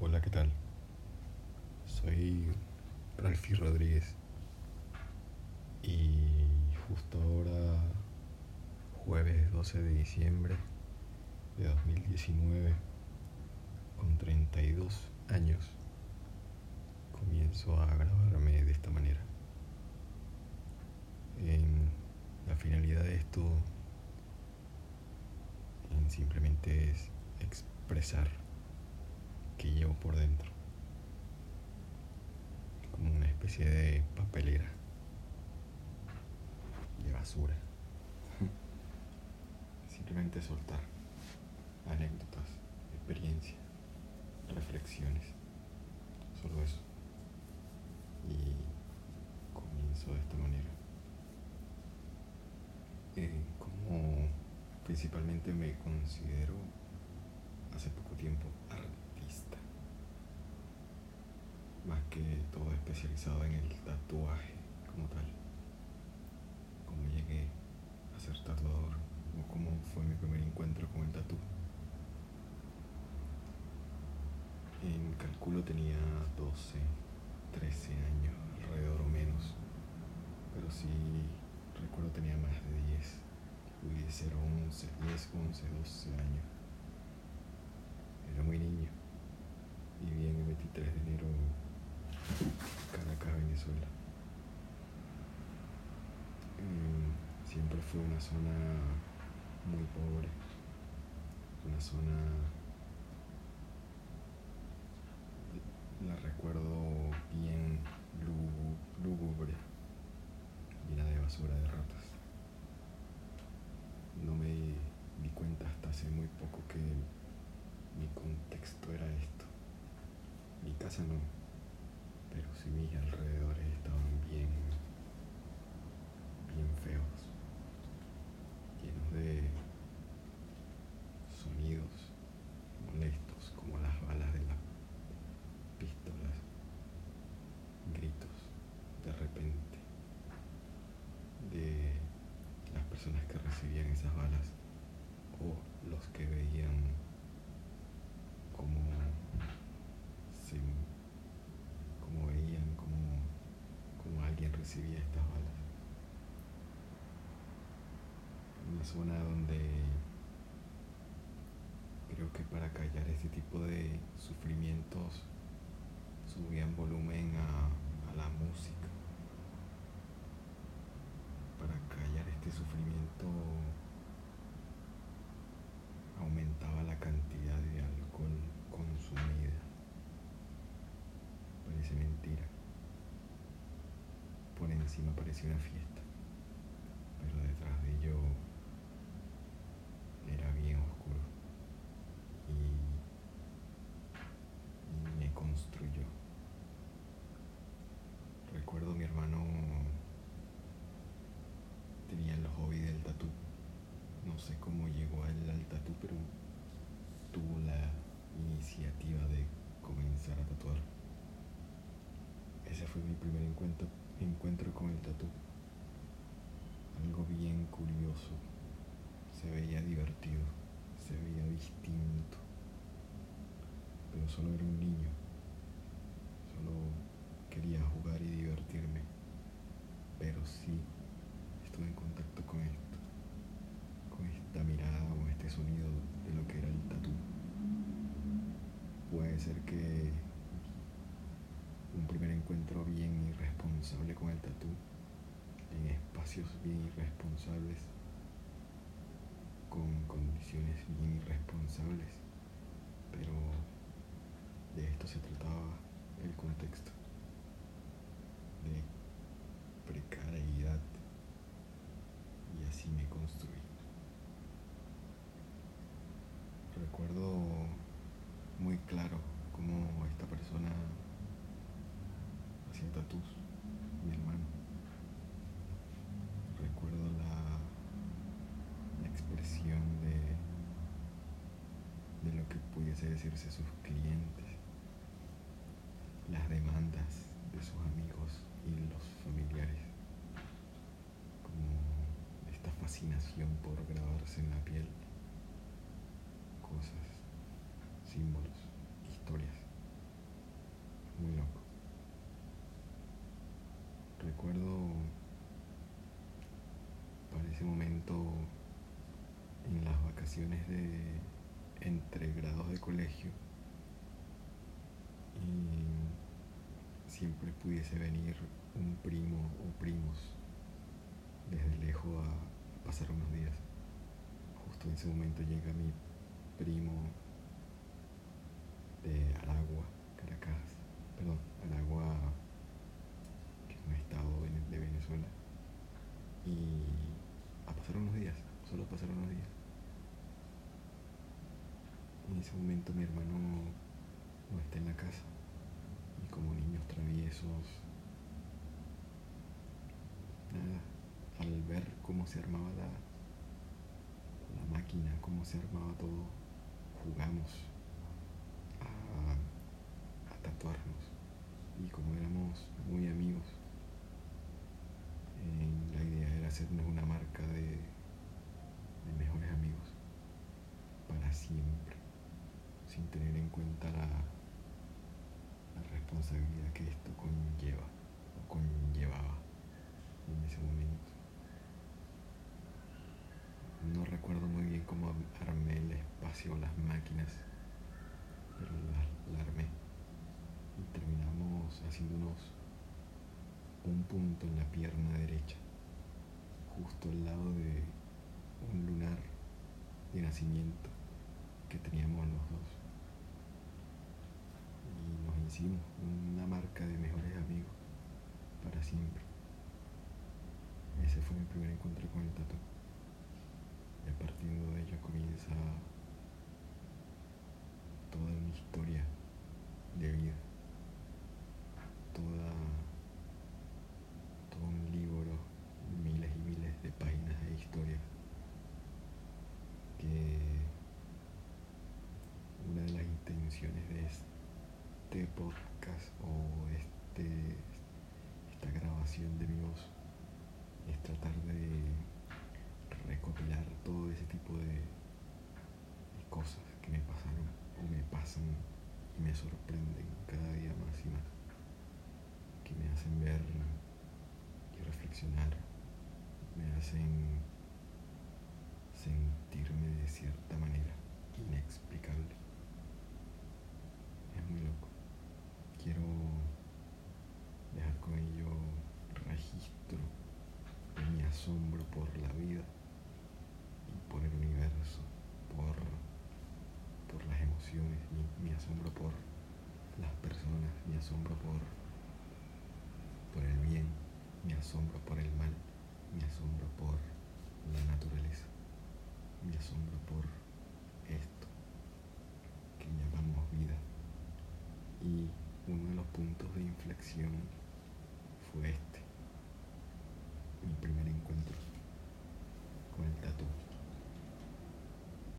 Hola, ¿qué tal? Soy Ralfi Rodríguez y justo ahora, jueves 12 de diciembre de 2019, con 32 años, comienzo a grabarme de esta manera. La finalidad de esto en simplemente es expresar que llevo por dentro. Como una especie de papelera. De basura. Simplemente soltar anécdotas, experiencias, reflexiones. Solo eso. Y comienzo de esta manera. Eh, como principalmente me considero hace poco tiempo más que todo especializado en el tatuaje como tal. Cómo llegué a ser tatuador o cómo fue mi primer encuentro con el tatu. En cálculo tenía 12, 13 años, alrededor o menos, pero sí recuerdo tenía más de 10, pudiese ser 11, 10, 11, 12 años. Era muy niño y bien el 23 de enero Venezuela. Mm, siempre fue una zona muy pobre, una zona, la recuerdo bien lúgubre, llena de basura, de ratas. No me di cuenta hasta hace muy poco que mi contexto era esto. Mi casa no, pero si mis alrededores estaban bien, bien feos, llenos de sonidos molestos como las balas de las pistolas, gritos de repente de las personas que recibían esas balas o los que veían como recibía estas balas. Una zona donde creo que para callar este tipo de sufrimientos subían volumen a, a la música. Para callar este sufrimiento encima parecía una fiesta, pero detrás de ello era bien oscuro y, me construyó. Recuerdo mi hermano tenía el hobby del tatú. No sé cómo llegó él al tatú, pero tuvo la iniciativa de comenzar a tatuar. Ese fue mi primer encuentro encuentro con el tatu. Algo bien curioso. Se veía divertido, se veía distinto. Pero solo era un niño. Solo quería jugar y divertirme. Pero sí estuve en contacto con esto. Con esta mirada o este sonido de lo que era el tatu. Puede ser que un primer encuentro bien irresponsable con el tatú, en espacios bien irresponsables, con condiciones bien irresponsables, pero de esto se trataba el contexto, de precariedad, y así me construí. Recuerdo muy claro cómo esta persona mi hermano. Recuerdo la, la expresión de, de lo que pudiese decirse sus clientes, las demandas de sus amigos y los familiares, como esta fascinación por grabarse en la piel cosas, símbolos, historias vacaciones de entre grados de colegio y siempre pudiese venir un primo o primos desde lejos a pasar unos días. Justo en ese momento llega mi primo de Aragua, Caracas, perdón, Aragua, que es un estado de Venezuela, y a pasar unos días, En ese momento mi hermano no está en la casa. Y como niños traviesos, al ver cómo se armaba la, la máquina, cómo se armaba todo, jugamos a, a tatuarnos. Y como éramos muy amigos, eh, la idea era hacernos una marca de, de mejores amigos para siempre sin tener en cuenta la, la responsabilidad que esto conlleva o conllevaba en ese momento. No recuerdo muy bien cómo armé el espacio o las máquinas, pero la, armé y terminamos haciéndonos un punto en la pierna derecha, justo al lado de un lunar de nacimiento que teníamos los dos hicimos una marca de mejores amigos para siempre. Ese fue mi primer encuentro con el tatu. Y a partir de ello comienza toda una historia de vida. Toda, todo un libro, miles y miles de páginas de historia que una de las intenciones de esto este podcast o este, esta grabación de mi voz es tratar de recopilar todo ese tipo de, cosas que me pasaron o me pasan y me sorprenden cada día más y más, que me hacen ver y reflexionar, me hacen sentirme de cierta manera inexplicable. por, el bien, me asombro por el mal, me asombro por la naturaleza, me asombro por esto que llamamos vida. Y uno de los puntos de inflexión fue este, mi primer encuentro con el tatu.